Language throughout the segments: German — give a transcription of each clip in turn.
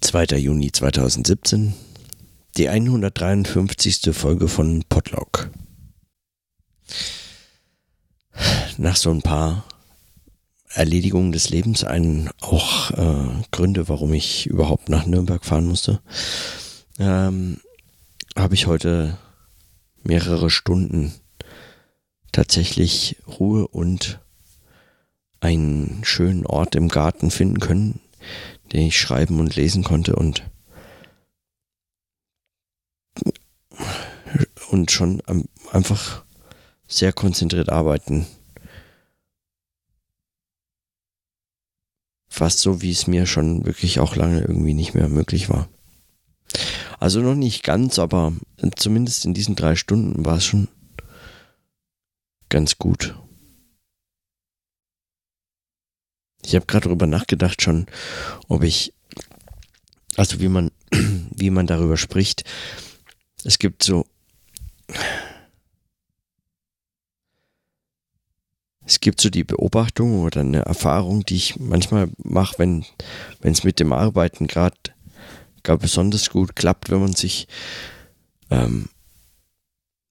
2. Juni 2017, die 153. Folge von Podlog. Nach so ein paar Erledigungen des Lebens, einen auch äh, Gründe, warum ich überhaupt nach Nürnberg fahren musste, ähm, habe ich heute mehrere Stunden tatsächlich Ruhe und einen schönen Ort im Garten finden können, den ich schreiben und lesen konnte und und schon einfach sehr konzentriert arbeiten. Fast so, wie es mir schon wirklich auch lange irgendwie nicht mehr möglich war. Also noch nicht ganz, aber zumindest in diesen drei Stunden war es schon ganz gut. Ich habe gerade darüber nachgedacht schon, ob ich, also wie man, wie man darüber spricht. Es gibt so, es gibt so die Beobachtung oder eine Erfahrung, die ich manchmal mache, wenn es mit dem Arbeiten gerade gar besonders gut klappt, wenn man sich ähm,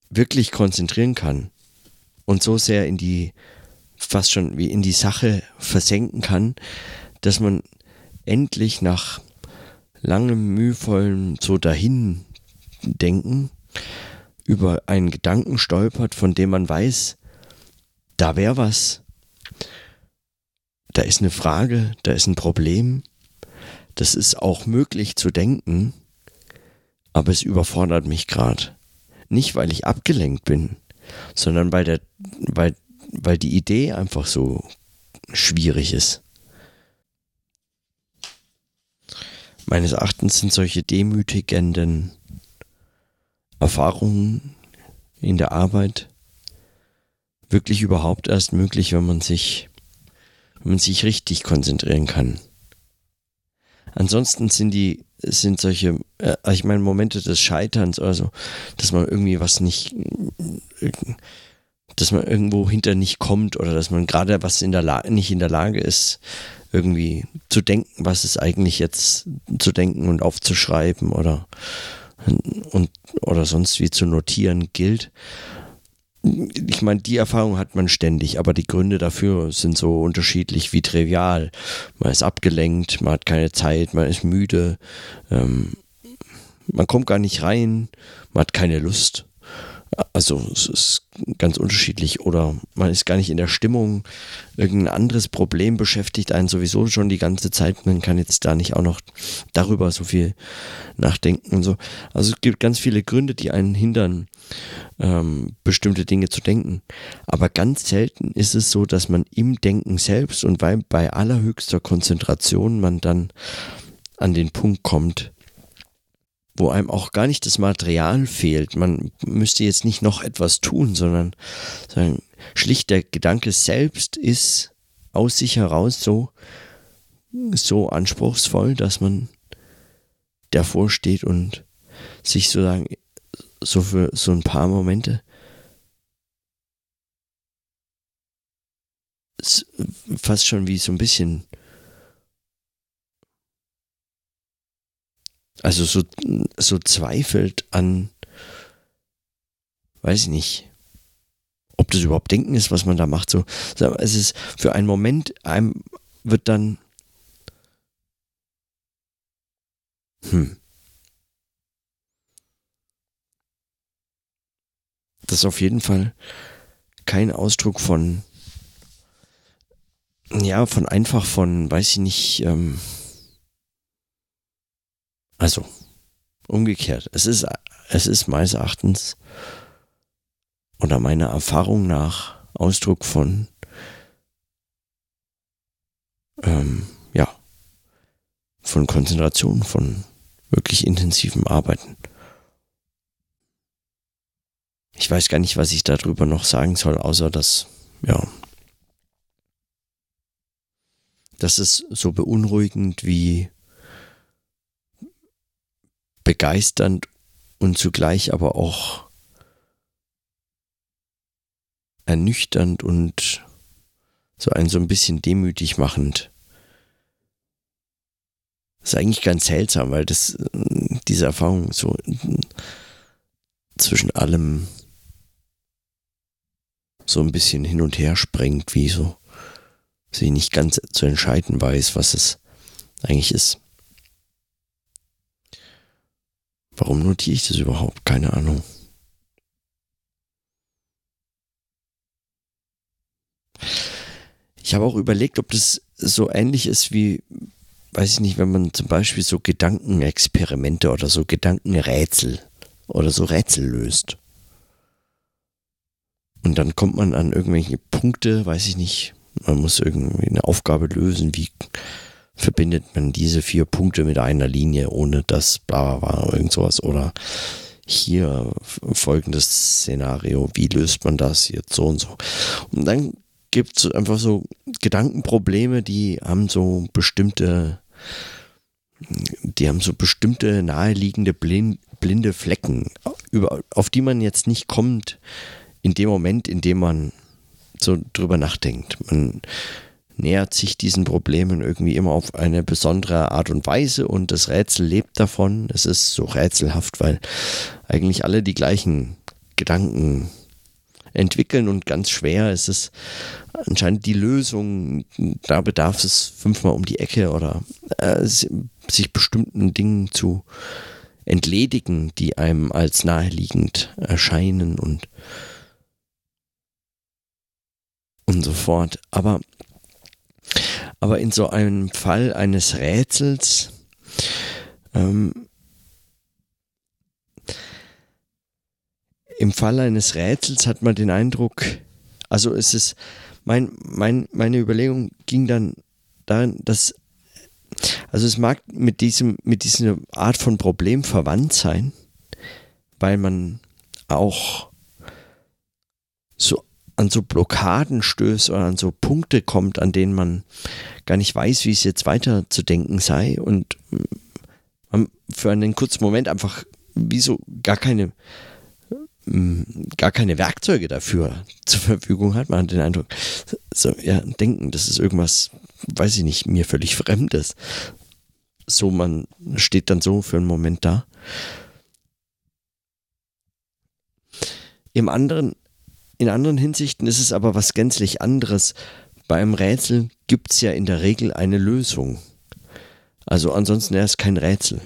wirklich konzentrieren kann und so sehr in die fast schon wie in die Sache versenken kann, dass man endlich nach langem, mühevollem so dahin denken über einen Gedanken stolpert, von dem man weiß, da wäre was, da ist eine Frage, da ist ein Problem, das ist auch möglich zu denken, aber es überfordert mich gerade. Nicht, weil ich abgelenkt bin, sondern weil, der, weil weil die Idee einfach so schwierig ist. Meines Erachtens sind solche demütigenden Erfahrungen in der Arbeit wirklich überhaupt erst möglich, wenn man sich, wenn man sich richtig konzentrieren kann. Ansonsten sind die, sind solche, äh, ich meine, Momente des Scheiterns oder so, dass man irgendwie was nicht, dass man irgendwo hinter nicht kommt oder dass man gerade was in der Lage, nicht in der Lage ist, irgendwie zu denken, was es eigentlich jetzt zu denken und aufzuschreiben oder und oder sonst wie zu notieren gilt. Ich meine, die Erfahrung hat man ständig, aber die Gründe dafür sind so unterschiedlich wie trivial. Man ist abgelenkt, man hat keine Zeit, man ist müde, ähm, man kommt gar nicht rein, man hat keine Lust. Also es ist ganz unterschiedlich oder man ist gar nicht in der Stimmung. Irgendein anderes Problem beschäftigt einen sowieso schon die ganze Zeit. Man kann jetzt da nicht auch noch darüber so viel nachdenken und so. Also es gibt ganz viele Gründe, die einen hindern, ähm, bestimmte Dinge zu denken. Aber ganz selten ist es so, dass man im Denken selbst und bei, bei allerhöchster Konzentration man dann an den Punkt kommt, wo einem auch gar nicht das Material fehlt. Man müsste jetzt nicht noch etwas tun, sondern, sondern schlicht der Gedanke selbst ist aus sich heraus so, so anspruchsvoll, dass man davor steht und sich sozusagen so für so ein paar Momente fast schon wie so ein bisschen also so, so zweifelt an, weiß ich nicht, ob das überhaupt Denken ist, was man da macht. So, es ist für einen Moment, einem wird dann, hm, das ist auf jeden Fall kein Ausdruck von, ja, von einfach von, weiß ich nicht, ähm, also, umgekehrt. Es ist, es ist meines Erachtens oder meiner Erfahrung nach Ausdruck von, ähm, ja, von Konzentration, von wirklich intensivem Arbeiten. Ich weiß gar nicht, was ich darüber noch sagen soll, außer dass, ja, das ist so beunruhigend wie begeisternd und zugleich aber auch ernüchternd und so ein so ein bisschen demütig machend. Das ist eigentlich ganz seltsam, weil das, diese Erfahrung so zwischen allem so ein bisschen hin und her springt, wie so sie nicht ganz zu entscheiden weiß, was es eigentlich ist. Warum notiere ich das überhaupt? Keine Ahnung. Ich habe auch überlegt, ob das so ähnlich ist wie, weiß ich nicht, wenn man zum Beispiel so Gedankenexperimente oder so Gedankenrätsel oder so Rätsel löst. Und dann kommt man an irgendwelche Punkte, weiß ich nicht, man muss irgendwie eine Aufgabe lösen, wie verbindet man diese vier Punkte mit einer Linie, ohne dass bla bla bla irgend sowas oder hier folgendes Szenario, wie löst man das jetzt so und so. Und dann gibt es einfach so Gedankenprobleme, die haben so bestimmte, die haben so bestimmte naheliegende blind, blinde Flecken, über, auf die man jetzt nicht kommt in dem Moment, in dem man so drüber nachdenkt. Man nähert sich diesen Problemen irgendwie immer auf eine besondere Art und Weise und das Rätsel lebt davon. Es ist so rätselhaft, weil eigentlich alle die gleichen Gedanken entwickeln und ganz schwer ist es anscheinend die Lösung, da bedarf es fünfmal um die Ecke oder äh, sich bestimmten Dingen zu entledigen, die einem als naheliegend erscheinen und und so fort. Aber, aber in so einem Fall eines Rätsels ähm, im Fall eines Rätsels hat man den Eindruck, also es ist, mein, mein, meine Überlegung ging dann darin, dass, also es mag mit diesem, mit dieser Art von Problem verwandt sein, weil man auch an so Blockaden stößt oder an so Punkte kommt, an denen man gar nicht weiß, wie es jetzt weiterzudenken sei und man für einen kurzen Moment einfach wie so gar keine mm, gar keine Werkzeuge dafür zur Verfügung hat. Man hat den Eindruck, so, ja, denken, das ist irgendwas, weiß ich nicht, mir völlig Fremdes. So, man steht dann so für einen Moment da. Im anderen in anderen Hinsichten ist es aber was gänzlich anderes. Beim Rätsel gibt es ja in der Regel eine Lösung. Also ansonsten es kein Rätsel.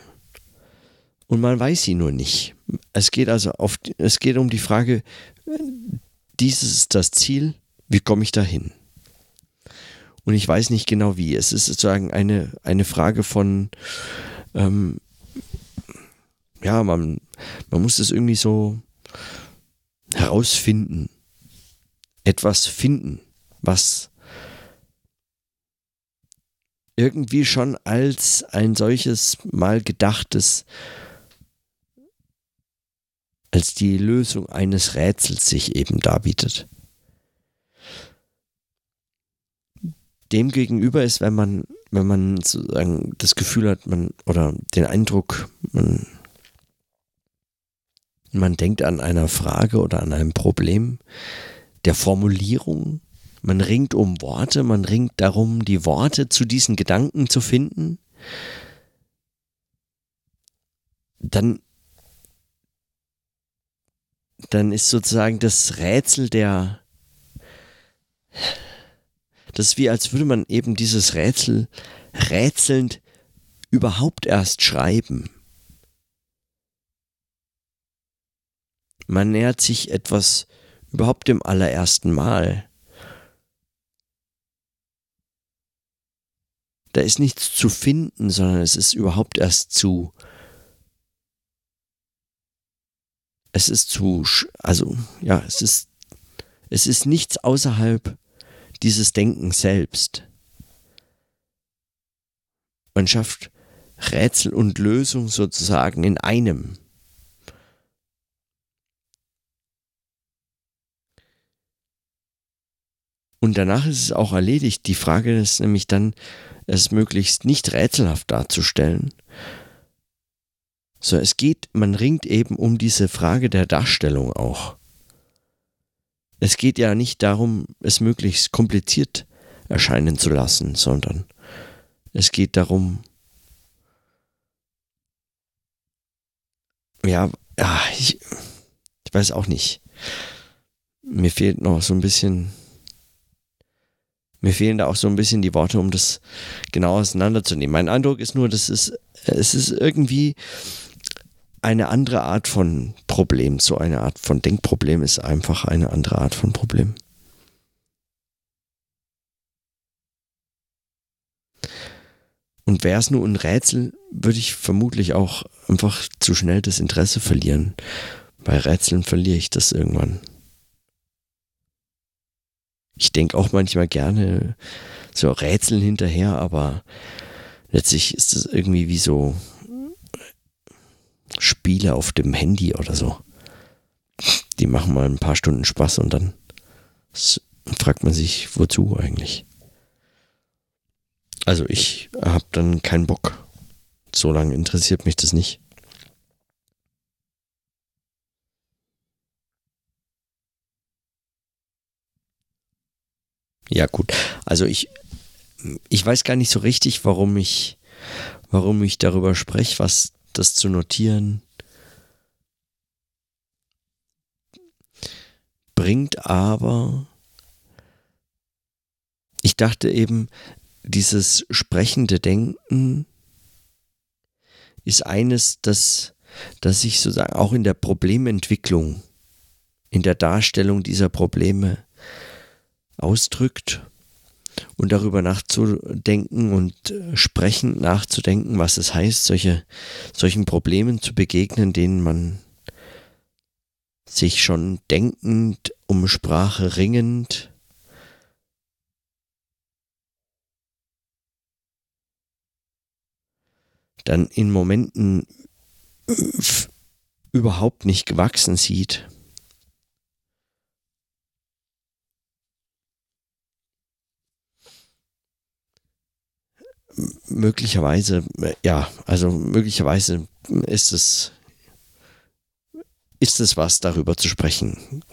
Und man weiß sie nur nicht. Es geht also auf, es geht um die Frage, dieses ist das Ziel, wie komme ich dahin? Und ich weiß nicht genau wie. Es ist sozusagen eine, eine Frage von, ähm, ja, man, man muss es irgendwie so herausfinden etwas finden, was irgendwie schon als ein solches mal gedachtes, als die Lösung eines Rätsels sich eben darbietet. Demgegenüber ist, wenn man, wenn man sozusagen das Gefühl hat, man oder den Eindruck, man, man denkt an einer Frage oder an einem Problem, der Formulierung. Man ringt um Worte, man ringt darum, die Worte zu diesen Gedanken zu finden. Dann, dann ist sozusagen das Rätsel der, das ist wie als würde man eben dieses Rätsel rätselnd überhaupt erst schreiben. Man nähert sich etwas überhaupt im allerersten Mal. Da ist nichts zu finden, sondern es ist überhaupt erst zu. Es ist zu, also ja, es ist, es ist nichts außerhalb dieses Denkens selbst. Man schafft Rätsel und Lösung sozusagen in einem. Und danach ist es auch erledigt. Die Frage ist nämlich dann, es möglichst nicht rätselhaft darzustellen. So, es geht, man ringt eben um diese Frage der Darstellung auch. Es geht ja nicht darum, es möglichst kompliziert erscheinen zu lassen, sondern es geht darum, ja, ja ich, ich weiß auch nicht. Mir fehlt noch so ein bisschen mir fehlen da auch so ein bisschen die Worte, um das genau auseinanderzunehmen. Mein Eindruck ist nur, dass es, es ist irgendwie eine andere Art von Problem. So eine Art von Denkproblem ist einfach eine andere Art von Problem. Und wäre es nur ein Rätsel, würde ich vermutlich auch einfach zu schnell das Interesse verlieren. Bei Rätseln verliere ich das irgendwann. Ich denke auch manchmal gerne so Rätseln hinterher, aber letztlich ist es irgendwie wie so Spiele auf dem Handy oder so. Die machen mal ein paar Stunden Spaß und dann fragt man sich, wozu eigentlich. Also ich habe dann keinen Bock. So lange interessiert mich das nicht. Ja gut, also ich, ich weiß gar nicht so richtig, warum ich, warum ich darüber spreche, was das zu notieren bringt, aber ich dachte eben, dieses sprechende Denken ist eines, das, das sich sozusagen auch in der Problementwicklung, in der Darstellung dieser Probleme ausdrückt und darüber nachzudenken und äh, sprechend nachzudenken, was es heißt, solche, solchen Problemen zu begegnen, denen man sich schon denkend um Sprache ringend dann in Momenten überhaupt nicht gewachsen sieht. Möglicherweise, ja, also möglicherweise ist es, ist es was, darüber zu sprechen.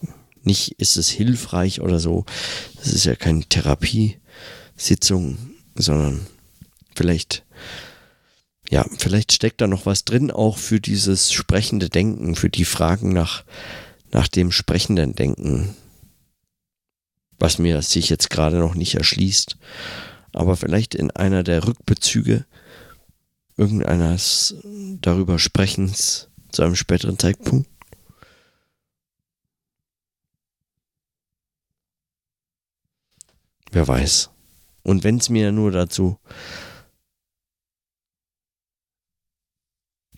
Nicht ist es hilfreich oder so. Das ist ja keine Therapiesitzung, sondern vielleicht ja, vielleicht steckt da noch was drin, auch für dieses sprechende Denken, für die Fragen nach, nach dem sprechenden Denken, was mir sich jetzt gerade noch nicht erschließt. Aber vielleicht in einer der Rückbezüge irgendeines darüber Sprechens zu einem späteren Zeitpunkt. Wer weiß. Und wenn es mir nur dazu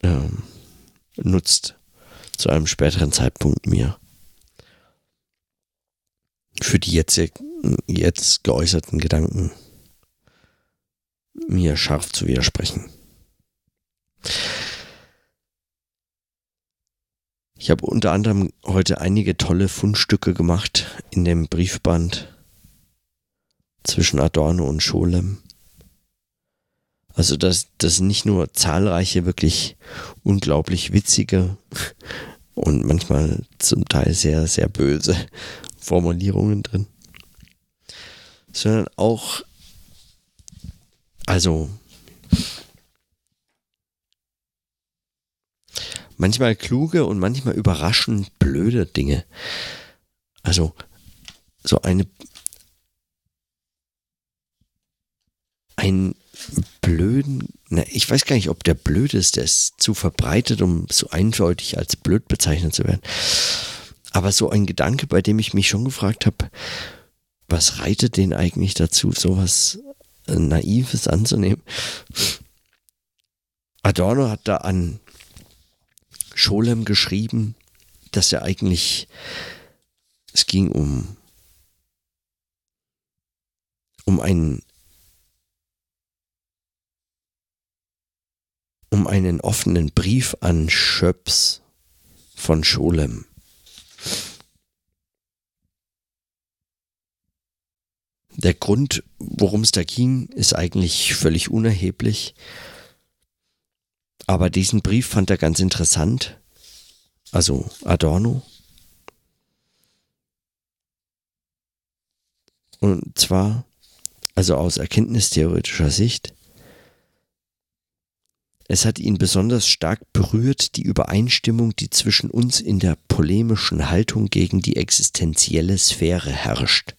ähm, nutzt zu einem späteren Zeitpunkt mir für die jetzt, jetzt geäußerten Gedanken mir scharf zu widersprechen. Ich habe unter anderem heute einige tolle Fundstücke gemacht in dem Briefband zwischen Adorno und Scholem. Also das, sind nicht nur zahlreiche, wirklich unglaublich witzige und manchmal zum Teil sehr, sehr böse Formulierungen drin, sondern auch, also manchmal kluge und manchmal überraschend blöde Dinge. Also so eine ein blöden, na, ich weiß gar nicht, ob der blöd ist, der ist zu verbreitet, um so eindeutig als blöd bezeichnet zu werden. Aber so ein Gedanke, bei dem ich mich schon gefragt habe, was reitet den eigentlich dazu, sowas Naives anzunehmen? Adorno hat da an Scholem geschrieben, dass er eigentlich, es ging um, um einen um einen offenen Brief an Schöps von Scholem. Der Grund, worum es da ging, ist eigentlich völlig unerheblich. Aber diesen Brief fand er ganz interessant. Also Adorno. Und zwar, also aus erkenntnistheoretischer Sicht, Es hat ihn besonders stark berührt, die Übereinstimmung, die zwischen uns in der polemischen Haltung gegen die existenzielle Sphäre herrscht.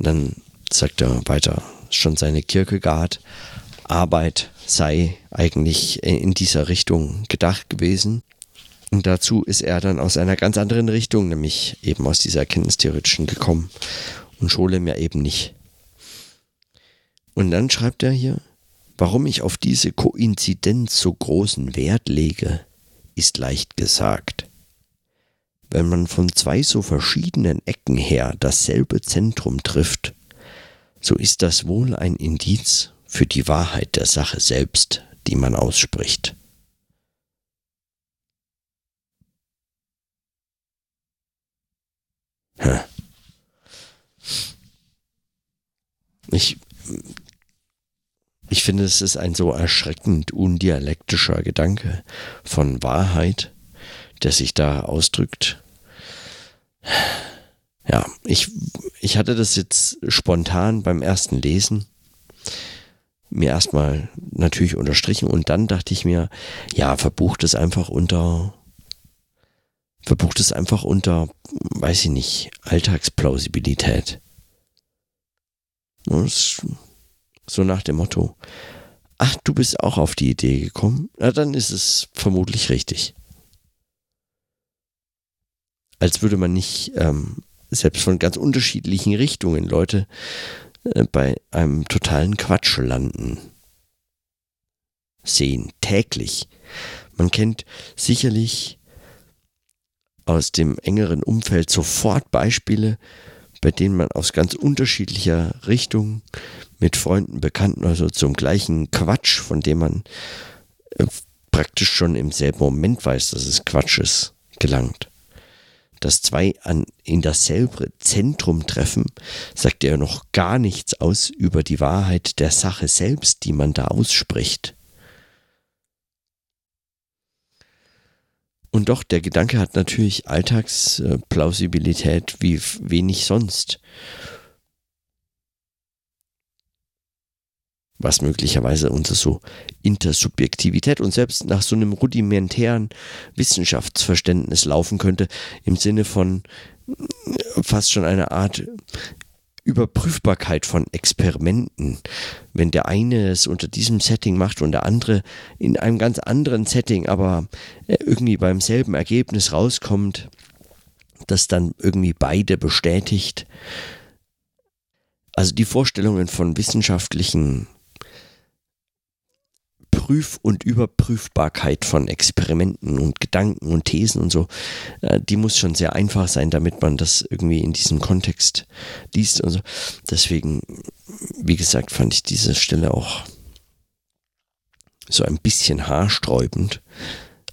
Und dann sagt er weiter, schon seine Kierkegaard, Arbeit sei eigentlich in dieser Richtung gedacht gewesen. Und dazu ist er dann aus einer ganz anderen Richtung, nämlich eben aus dieser erkenntnistheoretischen gekommen und Scholem ja eben nicht. Und dann schreibt er hier, warum ich auf diese Koinzidenz so großen Wert lege, ist leicht gesagt. Wenn man von zwei so verschiedenen Ecken her dasselbe Zentrum trifft, so ist das wohl ein Indiz für die Wahrheit der Sache selbst, die man ausspricht. Ich, ich finde, es ist ein so erschreckend undialektischer Gedanke von Wahrheit, der sich da ausdrückt. Ja, ich, ich hatte das jetzt spontan beim ersten Lesen mir erstmal natürlich unterstrichen und dann dachte ich mir, ja, verbucht es einfach unter verbucht es einfach unter, weiß ich nicht, Alltagsplausibilität. So nach dem Motto, ach, du bist auch auf die Idee gekommen, na dann ist es vermutlich richtig. Als würde man nicht ähm, selbst von ganz unterschiedlichen Richtungen Leute äh, bei einem totalen Quatsch landen. Sehen täglich. Man kennt sicherlich aus dem engeren Umfeld sofort Beispiele, bei denen man aus ganz unterschiedlicher Richtung mit Freunden, Bekannten also zum gleichen Quatsch, von dem man äh, praktisch schon im selben Moment weiß, dass es Quatsch ist, gelangt. Dass zwei an, in dasselbe Zentrum treffen, sagt ja noch gar nichts aus über die Wahrheit der Sache selbst, die man da ausspricht. Und doch, der Gedanke hat natürlich Alltagsplausibilität wie wenig sonst. Was möglicherweise unter so Intersubjektivität und selbst nach so einem rudimentären Wissenschaftsverständnis laufen könnte, im Sinne von fast schon einer Art Überprüfbarkeit von Experimenten. Wenn der eine es unter diesem Setting macht und der andere in einem ganz anderen Setting, aber äh, irgendwie beim selben Ergebnis rauskommt, das dann irgendwie beide bestätigt. Also die Vorstellungen von wissenschaftlichen Prüf- und Überprüfbarkeit von Experimenten und Gedanken und Thesen und so, äh, die muss schon sehr einfach sein, damit man das irgendwie in diesem Kontext liest und so. Deswegen, wie gesagt, fand ich diese Stelle auch so ein bisschen haarsträubend.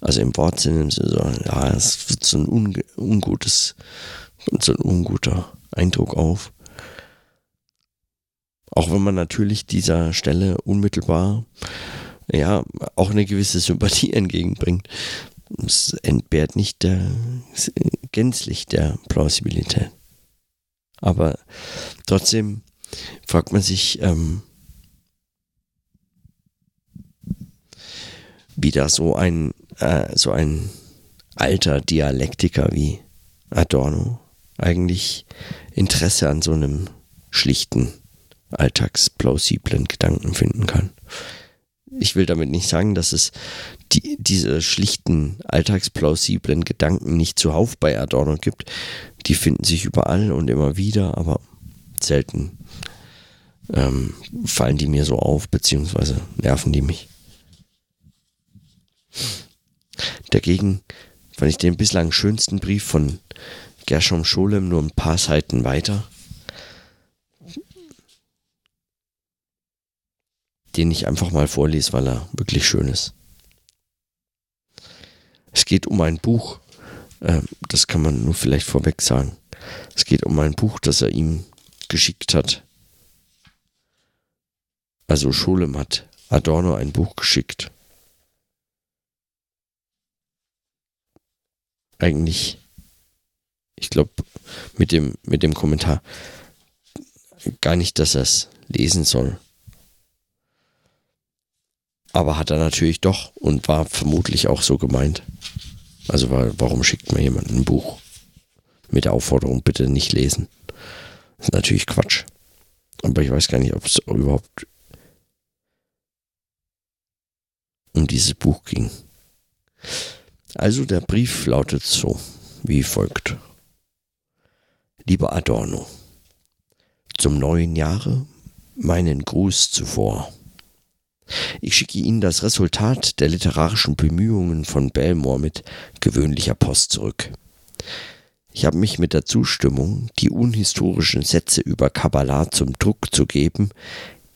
Also im Wortsinne, so, ja, es wird so ein unge ungutes, so ein unguter Eindruck auf. Auch wenn man natürlich dieser Stelle unmittelbar ja, auch eine gewisse Sympathie entgegenbringt. Es entbehrt nicht der, gänzlich der Plausibilität. Aber trotzdem fragt man sich, ähm, wie da so ein, äh, so ein alter Dialektiker wie Adorno eigentlich Interesse an so einem schlichten, alltagsplausiblen Gedanken finden kann ich will damit nicht sagen, dass es die, diese schlichten, alltagsplausiblen Gedanken nicht zuhauf bei Adorno gibt. Die finden sich überall und immer wieder, aber selten ähm, fallen die mir so auf, beziehungsweise nerven die mich. Dagegen fand ich den bislang schönsten Brief von Gershom Scholem nur ein paar Seiten weiter. Den ich einfach mal vorlese, weil er wirklich schön ist. Es geht um ein Buch, äh, das kann man nur vielleicht vorweg sagen. Es geht um ein Buch, das er ihm geschickt hat. Also Scholem hat Adorno ein Buch geschickt. Eigentlich, ich glaube, mit dem, mit dem Kommentar gar nicht, dass er es lesen soll. Aber hat er natürlich doch und war vermutlich auch so gemeint. Also warum schickt mir jemand ein Buch mit der Aufforderung, bitte nicht lesen? Das ist natürlich Quatsch. Aber ich weiß gar nicht, ob es überhaupt um dieses Buch ging. Also der Brief lautet so, wie folgt. Lieber Adorno, zum neuen Jahre meinen Gruß zuvor. Ich schicke Ihnen das Resultat der literarischen Bemühungen von Belmore mit gewöhnlicher Post zurück. Ich habe mich mit der Zustimmung, die unhistorischen Sätze über Kabbalah zum Druck zu geben,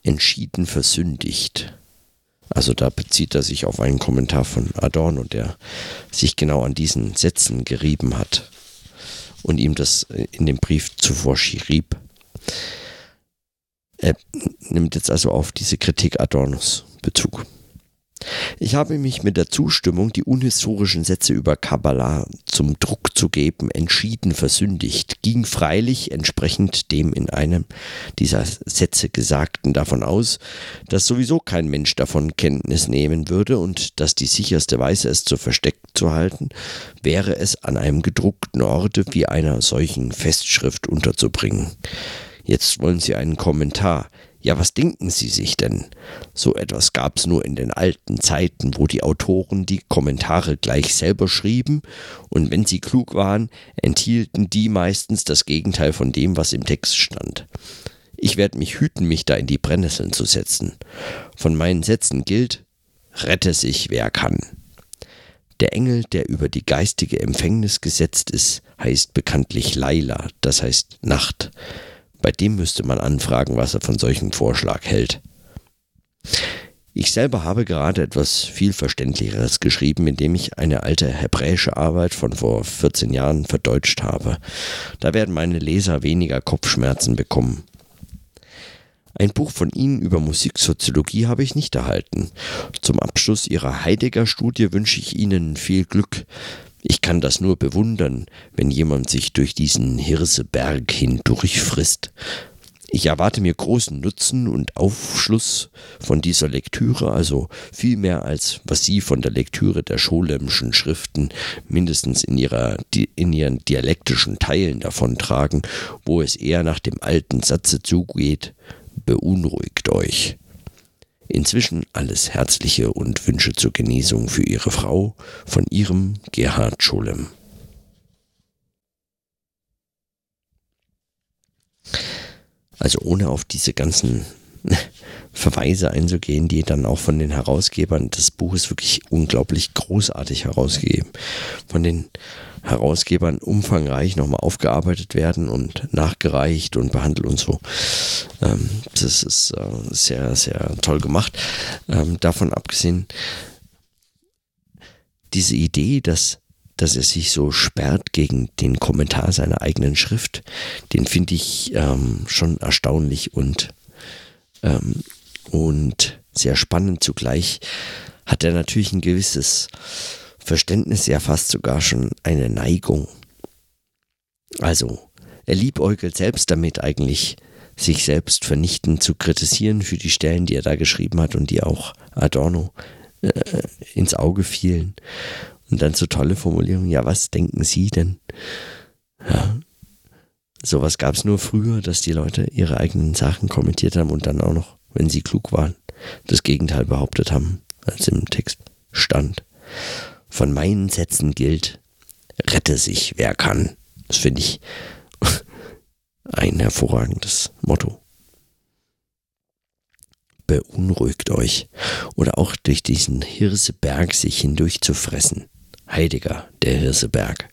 entschieden versündigt. Also da bezieht er sich auf einen Kommentar von Adorno, der sich genau an diesen Sätzen gerieben hat und ihm das in dem Brief zuvor schrieb. Er nimmt jetzt also auf diese Kritik Adornos Bezug. Ich habe mich mit der Zustimmung, die unhistorischen Sätze über Kabbalah zum Druck zu geben, entschieden versündigt, ging freilich entsprechend dem in einem dieser Sätze Gesagten davon aus, dass sowieso kein Mensch davon Kenntnis nehmen würde und dass die sicherste Weise, es zu versteckt zu halten, wäre es an einem gedruckten Orte wie einer solchen Festschrift unterzubringen. Jetzt wollen Sie einen Kommentar. Ja, was denken Sie sich denn? So etwas gab's nur in den alten Zeiten, wo die Autoren die Kommentare gleich selber schrieben, und wenn sie klug waren, enthielten die meistens das Gegenteil von dem, was im Text stand. Ich werde mich hüten, mich da in die Brennnesseln zu setzen. Von meinen Sätzen gilt, rette sich, wer kann. Der Engel, der über die geistige Empfängnis gesetzt ist, heißt bekanntlich Laila, das heißt Nacht. Bei dem müsste man anfragen, was er von solchem Vorschlag hält. Ich selber habe gerade etwas viel Verständlicheres geschrieben, indem ich eine alte hebräische Arbeit von vor 14 Jahren verdeutscht habe. Da werden meine Leser weniger Kopfschmerzen bekommen. Ein Buch von Ihnen über Musiksoziologie habe ich nicht erhalten. Zum Abschluss Ihrer Heidegger-Studie wünsche ich Ihnen viel Glück. Ich kann das nur bewundern, wenn jemand sich durch diesen Hirseberg hindurchfrisst. Ich erwarte mir großen Nutzen und Aufschluss von dieser Lektüre, also viel mehr als was Sie von der Lektüre der Scholemschen Schriften mindestens in, ihrer, in ihren dialektischen Teilen davontragen, wo es eher nach dem alten Satze zugeht, beunruhigt euch. Inzwischen alles Herzliche und Wünsche zur Genesung für Ihre Frau von Ihrem Gerhard Scholem. Also ohne auf diese ganzen Verweise einzugehen, die dann auch von den Herausgebern des Buches wirklich unglaublich großartig herausgegeben. Von den Herausgebern umfangreich nochmal aufgearbeitet werden und nachgereicht und behandelt und so. Ähm, das ist äh, sehr, sehr toll gemacht. Ähm, davon abgesehen, diese Idee, dass dass er sich so sperrt gegen den Kommentar seiner eigenen Schrift, den finde ich ähm, schon erstaunlich und, ähm, und sehr spannend zugleich. Hat er natürlich ein gewisses Verständnis, ja fast sogar schon eine Neigung. Also, er liebäugelt selbst damit eigentlich, sich selbst vernichtend zu kritisieren für die Stellen, die er da geschrieben hat und die auch Adorno äh, ins Auge fielen. Und dann so tolle Formulierungen, ja, was denken Sie denn? Ja, sowas gab es nur früher, dass die Leute ihre eigenen Sachen kommentiert haben und dann auch noch, wenn sie klug waren, das Gegenteil behauptet haben, als im Text stand von meinen Sätzen gilt, rette sich, wer kann. Das finde ich ein hervorragendes Motto. Beunruhigt euch oder auch durch diesen Hirseberg sich hindurch zu fressen. Heiliger, der Hirseberg.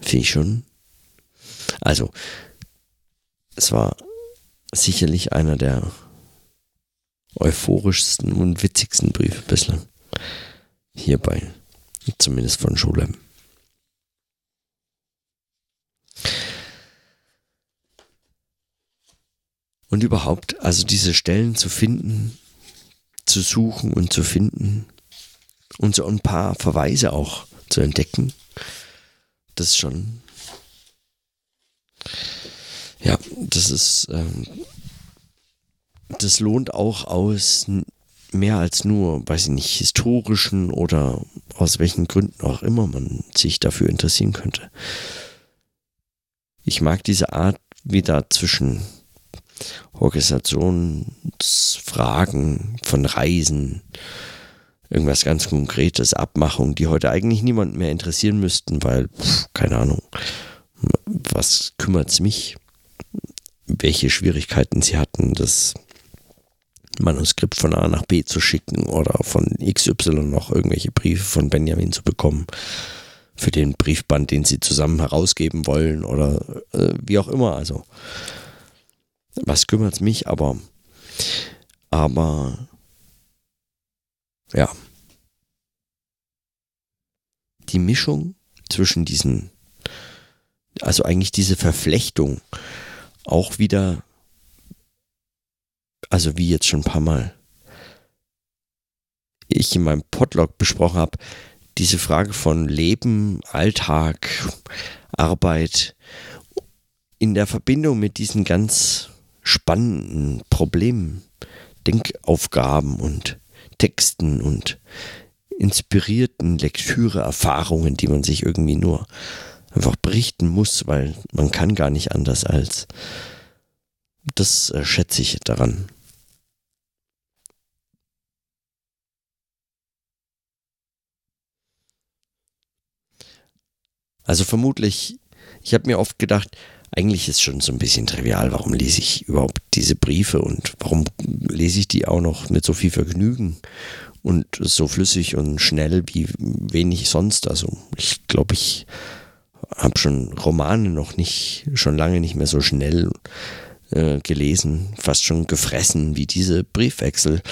Finde ich schon. Also, es war sicherlich einer der euphorischsten und witzigsten Briefe bislang hierbei, zumindest von Schule. Und überhaupt, also diese Stellen zu finden, zu suchen und zu finden und so ein paar Verweise auch zu entdecken, das ist schon, ja, das ist, ähm, das lohnt auch aus mehr als nur, weiß ich nicht, historischen oder aus welchen Gründen auch immer man sich dafür interessieren könnte. Ich mag diese Art, wie da zwischen Organisationsfragen von Reisen, irgendwas ganz Konkretes, Abmachungen, die heute eigentlich niemand mehr interessieren müssten, weil, pff, keine Ahnung, was kümmert es mich, welche Schwierigkeiten sie hatten, das Manuskript von A nach B zu schicken oder von XY noch irgendwelche Briefe von Benjamin zu bekommen für den Briefband, den sie zusammen herausgeben wollen oder äh, wie auch immer. Also, was kümmert es mich? Aber, aber, ja. Die Mischung zwischen diesen, also eigentlich diese Verflechtung, auch wieder, also wie jetzt schon ein paar Mal ich in meinem Podlog besprochen habe, diese Frage von Leben, Alltag, Arbeit in der Verbindung mit diesen ganz spannenden Problemen, Denkaufgaben und Texten und inspirierten Lektüreerfahrungen, die man sich irgendwie nur einfach berichten muss, weil man kann gar nicht anders als. Das äh, schätze ich daran. Also vermutlich, ich habe mir oft gedacht, eigentlich ist schon so ein bisschen trivial, warum lese ich überhaupt diese Briefe und warum lese ich die auch noch mit so viel Vergnügen und so flüssig und schnell wie wenig sonst. Also ich glaube, ich habe schon Romane noch nicht, schon lange nicht mehr so schnell äh, gelesen, fast schon gefressen wie diese Briefwechsel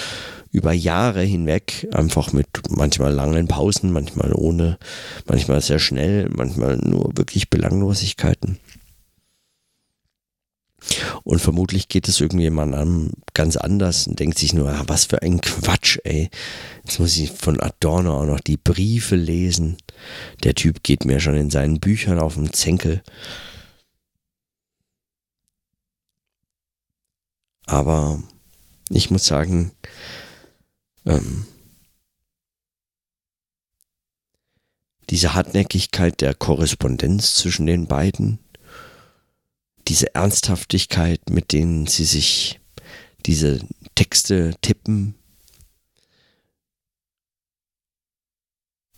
über Jahre hinweg, einfach mit manchmal langen Pausen, manchmal ohne, manchmal sehr schnell, manchmal nur wirklich Belanglosigkeiten. Und vermutlich geht es irgendjemandem ganz anders und denkt sich nur, ah, was für ein Quatsch, ey. Jetzt muss ich von Adorno auch noch die Briefe lesen. Der Typ geht mir schon in seinen Büchern auf den Zenkel. Aber ich muss sagen, ähm, diese Hartnäckigkeit der Korrespondenz zwischen den beiden, diese Ernsthaftigkeit, mit denen sie sich diese Texte tippen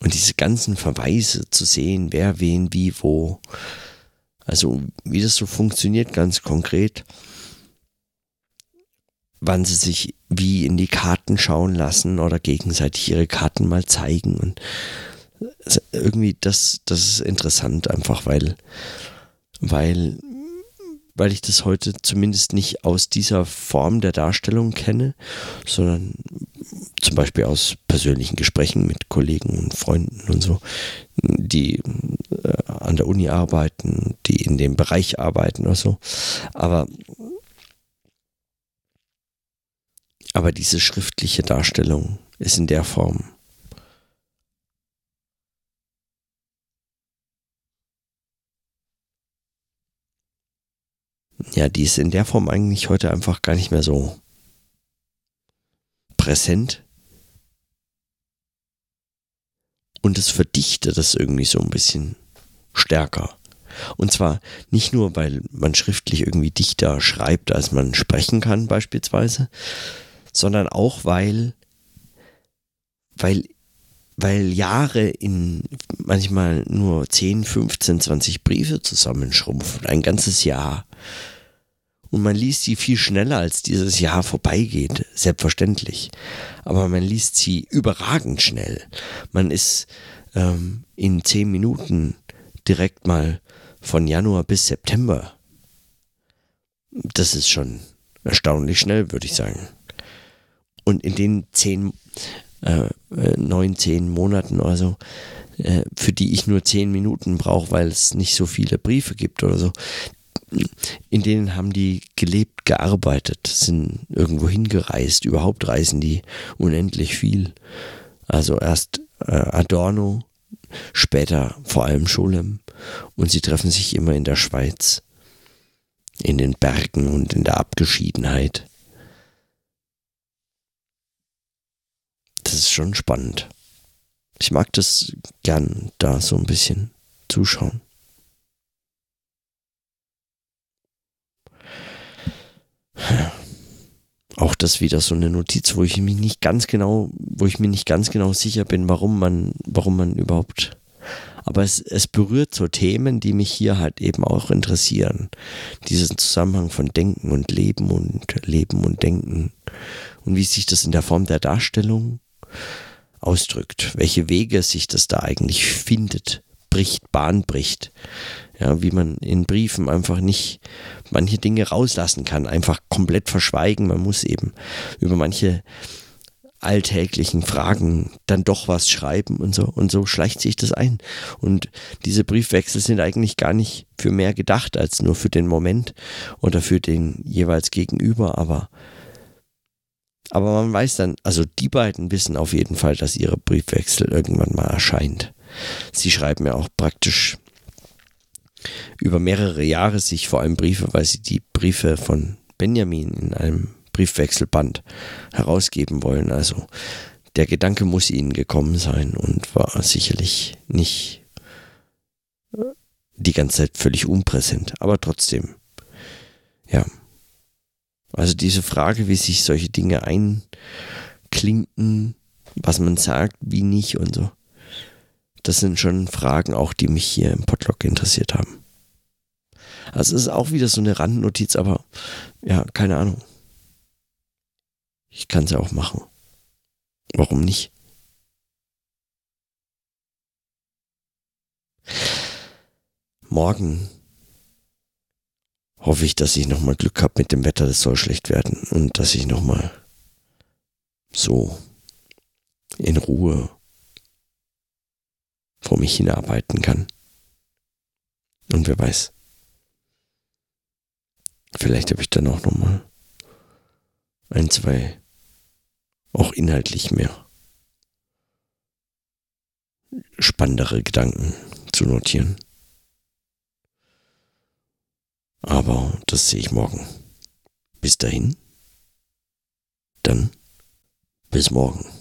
und diese ganzen Verweise zu sehen, wer wen wie wo. Also wie das so funktioniert ganz konkret wann sie sich wie in die Karten schauen lassen oder gegenseitig ihre Karten mal zeigen. Und irgendwie das, das ist interessant einfach, weil, weil, weil ich das heute zumindest nicht aus dieser Form der Darstellung kenne, sondern zum Beispiel aus persönlichen Gesprächen mit Kollegen und Freunden und so, die äh, an der Uni arbeiten, die in dem Bereich arbeiten oder so. Aber Aber diese schriftliche Darstellung ist in der Form. Ja, die ist in der Form eigentlich heute einfach gar nicht mehr so präsent. Und es verdichtet das irgendwie so ein bisschen stärker. Und zwar nicht nur, weil man schriftlich irgendwie dichter schreibt, als man sprechen kann beispielsweise, sondern auch, weil, weil, weil Jahre in manchmal nur 10, 15, 20 Briefe zusammenschrumpfen, ein ganzes Jahr. Und man liest sie viel schneller, als dieses Jahr vorbeigeht, selbstverständlich. Aber man liest sie überragend schnell. Man ist ähm, in 10 Minuten direkt mal von Januar bis September. Das ist schon erstaunlich schnell, würde ich sagen. Und in den zehn, äh, äh, neun, zehn Monaten oder so, äh, für die ich nur zehn Minuten brauche, weil es nicht so viele Briefe gibt oder so, in denen haben die gelebt, gearbeitet, sind irgendwo hingereist. Überhaupt reisen die unendlich viel. Also erst äh, Adorno, später vor allem Scholem. Und sie treffen sich immer in der Schweiz, in den Bergen und in der Abgeschiedenheit ist schon spannend. Ich mag das gern, da so ein bisschen zuschauen. Auch das wieder so eine Notiz, wo ich mich nicht ganz genau, wo ich mir nicht ganz genau sicher bin, warum man, warum man überhaupt. Aber es, es berührt so Themen, die mich hier halt eben auch interessieren. Diesen Zusammenhang von Denken und Leben und Leben und Denken. Und wie sich das in der Form der Darstellung ausdrückt. Welche Wege sich das da eigentlich findet, bricht, Bahn bricht. Ja, wie man in Briefen einfach nicht manche Dinge rauslassen kann, einfach komplett verschweigen. Man muss eben über manche alltäglichen Fragen dann doch was schreiben und so. Und so schleicht sich das ein. Und diese Briefwechsel sind eigentlich gar nicht für mehr gedacht als nur für den Moment oder für den jeweils Gegenüber. Aber, aber man weiß dann, also die beiden wissen auf jeden Fall, dass ihre Briefwechsel irgendwann mal erscheint. Sie schreiben ja auch praktisch über mehrere Jahre sich vor allem Briefe, weil sie die Briefe von Benjamin in einem Briefwechselband herausgeben wollen. Also der Gedanke muss ihnen gekommen sein und war sicherlich nicht die ganze Zeit völlig unpräsent, aber trotzdem, ja. Also diese Frage, wie sich solche Dinge einklinken, was man sagt, wie nicht und so das sind schon Fragen auch, die mich hier im Podlog interessiert haben. Also es ist auch wieder so eine Randnotiz, aber ja, keine Ahnung. Ich kann es ja auch machen. Warum nicht? Morgen hoffe ich, dass ich nochmal Glück habe mit dem Wetter. Das soll schlecht werden. Und dass ich nochmal so in Ruhe vor mich hinarbeiten kann. Und wer weiß, vielleicht habe ich dann auch nochmal ein, zwei, auch inhaltlich mehr spannendere Gedanken zu notieren. Aber das sehe ich morgen. Bis dahin, dann bis morgen.